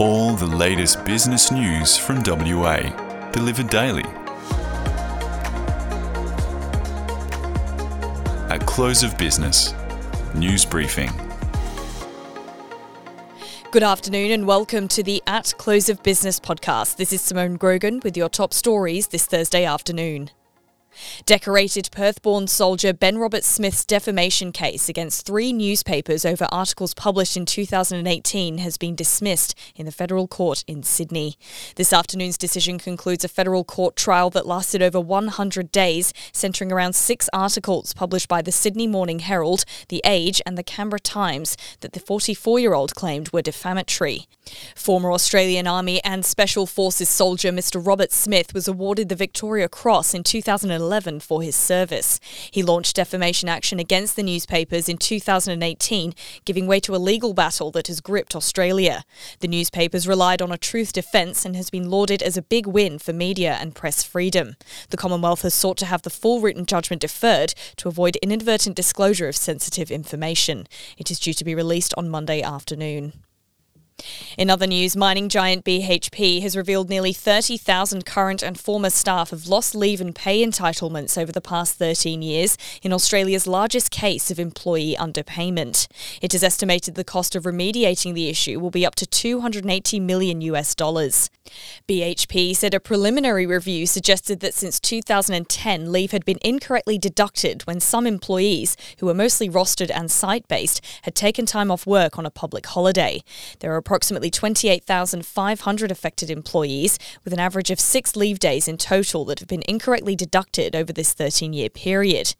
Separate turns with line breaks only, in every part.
All the latest business news from WA, delivered daily. At close of business, news briefing.
Good afternoon and welcome to the At Close of Business podcast. This is Simone Grogan with your top stories this Thursday afternoon. Decorated Perth born soldier Ben Roberts-Smith's defamation case against three newspapers over articles published in 2018 has been dismissed in the federal court in Sydney. This afternoon's decision concludes a federal court trial that lasted over 100 days, centering around six articles published by the Sydney Morning Herald, The Age, and the Canberra Times that the 44 year old claimed were defamatory. Former Australian Army and Special Forces soldier Mr. Roberts-Smith was awarded the Victoria Cross in 2011 2011 for his service. He launched defamation action against the newspapers in 2018, giving way to a legal battle that has gripped Australia. The newspapers relied on a truth defence and has been lauded as a big win for media and press freedom. The Commonwealth has sought to have the full written judgment deferred to avoid inadvertent disclosure of sensitive information. It is due to be released on Monday afternoon. In other news, mining giant BHP has revealed nearly 30,000 current and former staff have lost leave and pay entitlements over the past 13 years in Australia's largest case of employee underpayment. It has estimated the cost of remediating the issue will be up to 280 million US dollars. BHP said a preliminary review suggested that since 2010, leave had been incorrectly deducted when some employees, who were mostly rostered and site based, had taken time off work on a public holiday. There are approximately 28,500 affected employees, with an average of six leave days in total that have been incorrectly deducted over this 13 year period.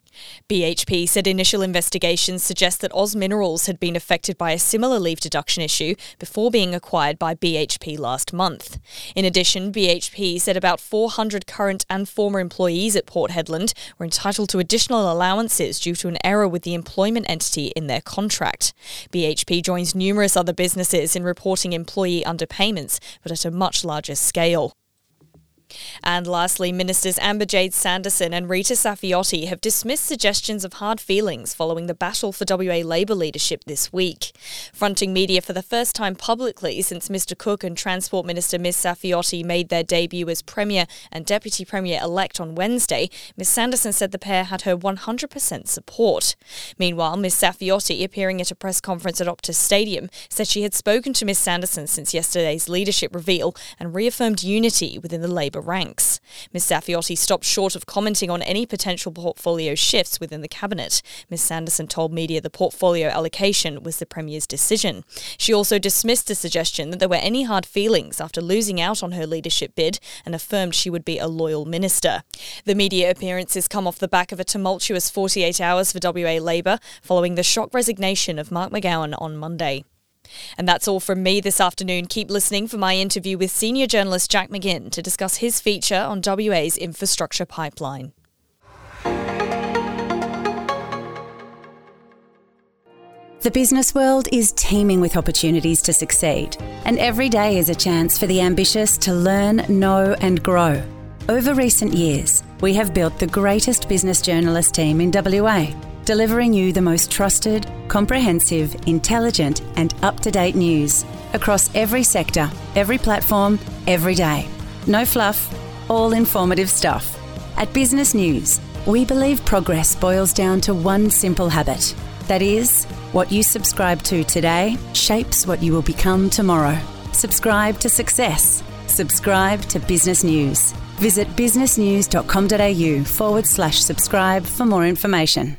BHP said initial investigations suggest that Oz Minerals had been affected by a similar leave deduction issue before being acquired by BHP last month. In addition, BHP said about 400 current and former employees at Port Hedland were entitled to additional allowances due to an error with the employment entity in their contract. BHP joins numerous other businesses in reporting employee underpayments, but at a much larger scale. And lastly, Ministers Amber Jade Sanderson and Rita Saffioti have dismissed suggestions of hard feelings following the battle for WA Labor leadership this week. Fronting media for the first time publicly since Mr Cook and Transport Minister Ms Saffioti made their debut as Premier and Deputy Premier elect on Wednesday, Ms Sanderson said the pair had her 100% support. Meanwhile, Ms Saffioti, appearing at a press conference at Optus Stadium, said she had spoken to Ms Sanderson since yesterday's leadership reveal and reaffirmed unity within the Labor ranks. Ms Saffioti stopped short of commenting on any potential portfolio shifts within the cabinet. Ms Sanderson told media the portfolio allocation was the Premier's decision. She also dismissed the suggestion that there were any hard feelings after losing out on her leadership bid and affirmed she would be a loyal minister. The media appearances come off the back of a tumultuous 48 hours for WA Labor following the shock resignation of Mark McGowan on Monday. And that's all from me this afternoon. Keep listening for my interview with senior journalist Jack McGinn to discuss his feature on WA's infrastructure pipeline.
The business world is teeming with opportunities to succeed, and every day is a chance for the ambitious to learn, know, and grow. Over recent years, we have built the greatest business journalist team in WA delivering you the most trusted, comprehensive, intelligent, and up to date news across every sector, every platform, every day. No fluff, all informative stuff. At Business News, we believe progress boils down to one simple habit that is, what you subscribe to today shapes what you will become tomorrow. Subscribe to success. Subscribe to Business News. Visit businessnews.com.au forward slash subscribe for more information.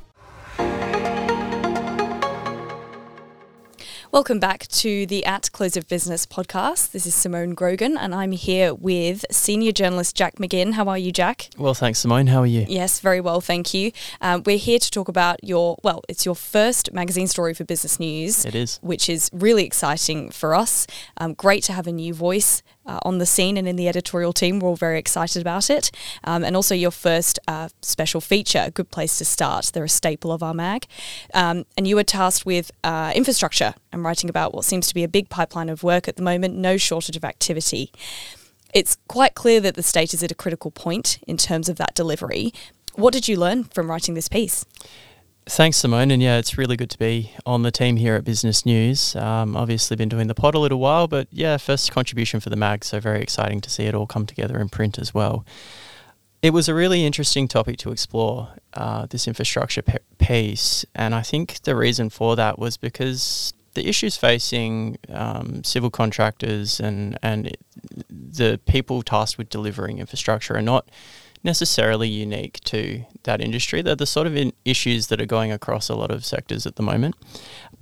Welcome back to the At Close of Business podcast. This is Simone Grogan, and I'm here with senior journalist Jack McGinn. How are you, Jack?
Well, thanks, Simone. How are you?
Yes, very well, thank you. Um, we're here to talk about your, well, it's your first magazine story for Business News.
It is.
Which is really exciting for us. Um, great to have a new voice uh, on the scene and in the editorial team. We're all very excited about it. Um, and also your first uh, special feature, a good place to start. They're a staple of our mag. Um, and you were tasked with uh, infrastructure and writing about what seems to be a big pipeline of work at the moment, no shortage of activity. It's quite clear that the state is at a critical point in terms of that delivery. What did you learn from writing this piece?
Thanks, Simone. And yeah, it's really good to be on the team here at Business News. Um, obviously, been doing the pod a little while, but yeah, first contribution for the mag, so very exciting to see it all come together in print as well. It was a really interesting topic to explore, uh, this infrastructure pe- piece, and I think the reason for that was because the issues facing um, civil contractors and and the people tasked with delivering infrastructure are not necessarily unique to that industry. They're the sort of issues that are going across a lot of sectors at the moment.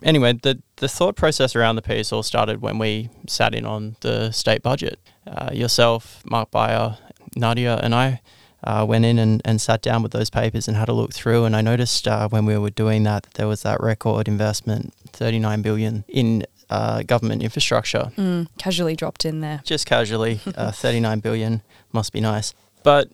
Anyway, the, the thought process around the piece all started when we sat in on the state budget. Uh, yourself, Mark Beyer, Nadia, and I uh, went in and, and sat down with those papers and had a look through. And I noticed uh, when we were doing that, that there was that record investment, 39 billion in uh, government infrastructure.
Mm, casually dropped in there.
Just casually, uh, 39 billion must be nice. But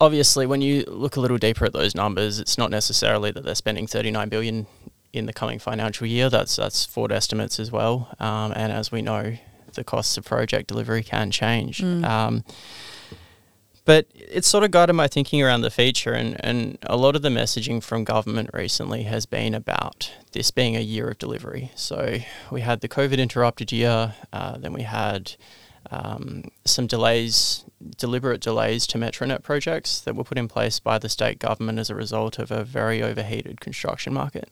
obviously, when you look a little deeper at those numbers, it's not necessarily that they're spending 39 billion in the coming financial year. That's that's forward estimates as well. Um, and as we know, the costs of project delivery can change. Mm. Um, but it's sort of guided my thinking around the feature, and, and a lot of the messaging from government recently has been about this being a year of delivery. So we had the COVID interrupted year, uh, then we had um, some delays, deliberate delays to Metronet projects that were put in place by the state government as a result of a very overheated construction market.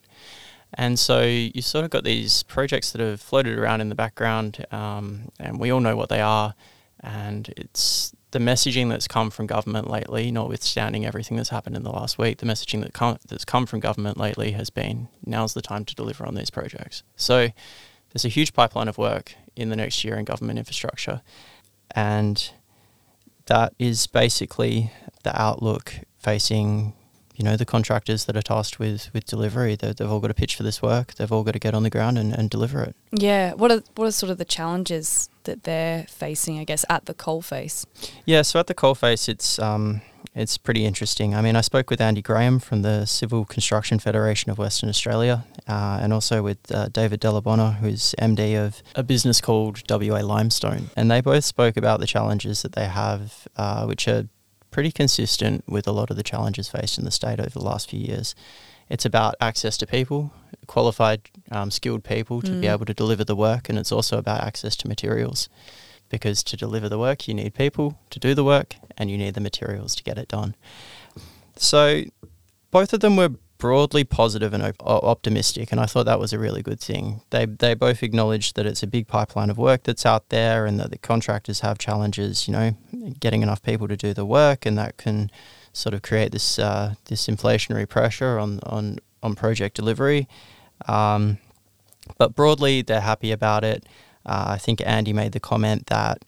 And so you sort of got these projects that have floated around in the background, um, and we all know what they are. And it's the messaging that's come from government lately, notwithstanding everything that's happened in the last week, the messaging that com- that's come from government lately has been now's the time to deliver on these projects. So there's a huge pipeline of work in the next year in government infrastructure. And that is basically the outlook facing you know the contractors that are tasked with with delivery. They, have all got to pitch for this work. They've all got to get on the ground and, and deliver it.
Yeah. What are what are sort of the challenges that they're facing i guess at the coalface?
Yeah so at the coalface it's um it's pretty interesting. I mean, I spoke with Andy Graham from the Civil Construction Federation of Western Australia, uh, and also with uh, David Delabona, who's MD of a business called WA Limestone, and they both spoke about the challenges that they have, uh, which are pretty consistent with a lot of the challenges faced in the state over the last few years. It's about access to people, qualified, um, skilled people to mm. be able to deliver the work, and it's also about access to materials because to deliver the work, you need people to do the work and you need the materials to get it done. So both of them were broadly positive and op- optimistic, and I thought that was a really good thing. They they both acknowledged that it's a big pipeline of work that's out there, and that the contractors have challenges, you know, getting enough people to do the work, and that can sort of create this uh, this inflationary pressure on on on project delivery. Um, but broadly, they're happy about it. Uh, I think Andy made the comment that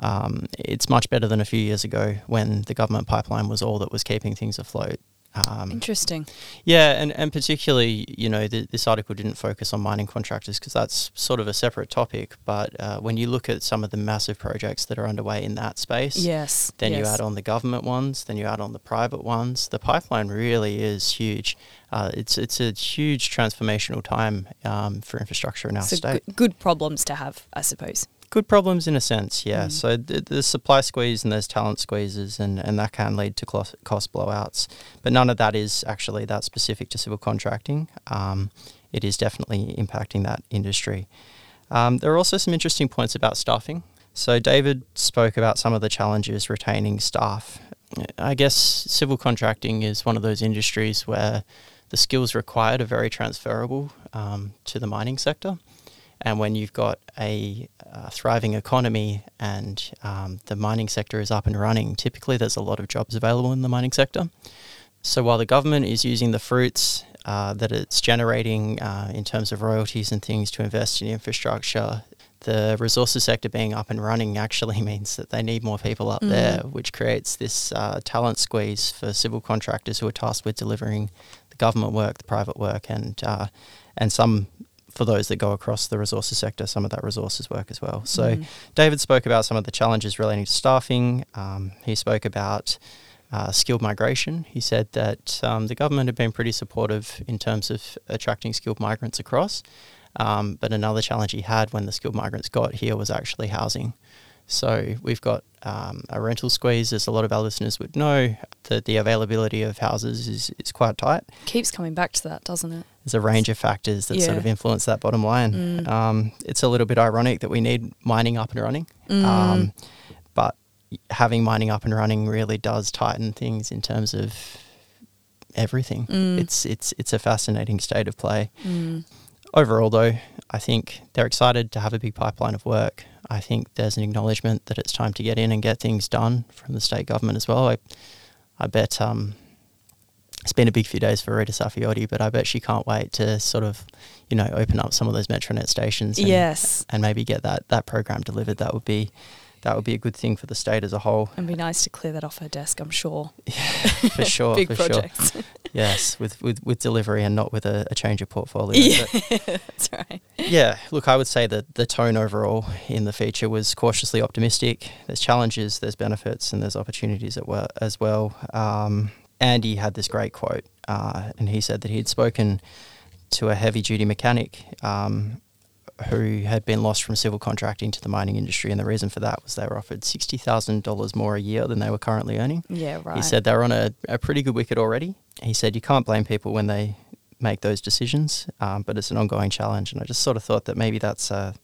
um, it's much better than a few years ago when the government pipeline was all that was keeping things afloat.
Um, Interesting.
Yeah, and, and particularly, you know, the, this article didn't focus on mining contractors because that's sort of a separate topic. But uh, when you look at some of the massive projects that are underway in that space,
yes,
then
yes.
you add on the government ones, then you add on the private ones. The pipeline really is huge. Uh, it's it's a huge transformational time um, for infrastructure in our so state.
Good, good problems to have, I suppose
good problems in a sense, yeah. Mm. So the, the, supply squeeze and there's talent squeezes, and, and that can lead to cost, cost blowouts. But none of that is actually that specific to civil contracting. Um, it is definitely impacting that industry. Um, there are also some interesting points about staffing. So David spoke about some of the challenges retaining staff. I guess civil contracting is one of those industries where the skills required are very transferable um, to the mining sector. And when you've got a, a thriving economy and um, the mining sector is up and running, typically there's a lot of jobs available in the mining sector. So while the government is using the fruits uh, that it's generating uh, in terms of royalties and things to invest in infrastructure, the resources sector being up and running actually means that they need more people up mm. there, which creates this uh, talent squeeze for civil contractors who are tasked with delivering the government work, the private work, and uh, and some for those that go across the resources sector, some of that resources work as well. So, mm. David spoke about some of the challenges relating to staffing. Um, he spoke about uh, skilled migration. He said that um, the government had been pretty supportive in terms of attracting skilled migrants across. Um, but another challenge he had when the skilled migrants got here was actually housing. So we've got um, a rental squeeze, as a lot of our listeners would know, that the availability of houses is, is quite tight.
Keeps coming back to that, doesn't it?
There's a range of factors that sort of influence that bottom line.
Mm.
Um, it's a little bit ironic that we need mining up and running,
Mm.
um, but having mining up and running really does tighten things in terms of everything.
Mm.
It's it's it's a fascinating state of play.
Mm.
Overall, though, I think they're excited to have a big pipeline of work. I think there's an acknowledgement that it's time to get in and get things done from the state government as well. I, I bet um, it's been a big few days for Rita Saffioti, but I bet she can't wait to sort of, you know, open up some of those Metronet stations. And,
Yes.
and maybe get that that program delivered. That would be that would be a good thing for the state as a whole,
It'd be nice to clear that off her desk, I'm sure.
Yeah, for sure.
Big
for
projects.
sure. Yes, with, with with delivery and not with a, a change of portfolio.
yeah,
But-
that's right.
Yeah, look, I would say that the tone overall in the feature was cautiously optimistic. There's challenges, there's benefits, and there's opportunities as well. Um, Andy had this great quote, uh, and he said that he'd spoken to a heavy duty mechanic um, who had been lost from civil contracting to the mining industry, and the reason for that was they were offered $60,000 more a year than they were currently earning.
Yeah, right.
He said they were on a, a pretty good wicket already. He said you can't blame people when they make those decisions, um, but it's an ongoing challenge. And I just sort of thought that maybe that's a,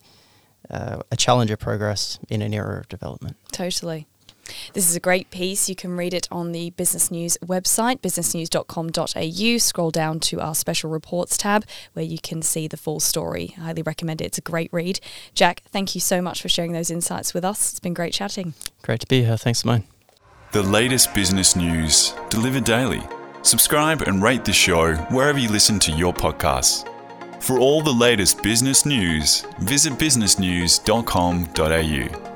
a, a challenge of progress in an era of development.
Totally. This is a great piece. You can read it on the Business News website, businessnews.com.au. Scroll down to our special reports tab where you can see the full story. I highly recommend it. It's a great read. Jack, thank you so much for sharing those insights with us. It's been great chatting.
Great to be here. Thanks, Simone.
The latest business news delivered daily. Subscribe and rate the show wherever you listen to your podcasts. For all the latest business news, visit businessnews.com.au.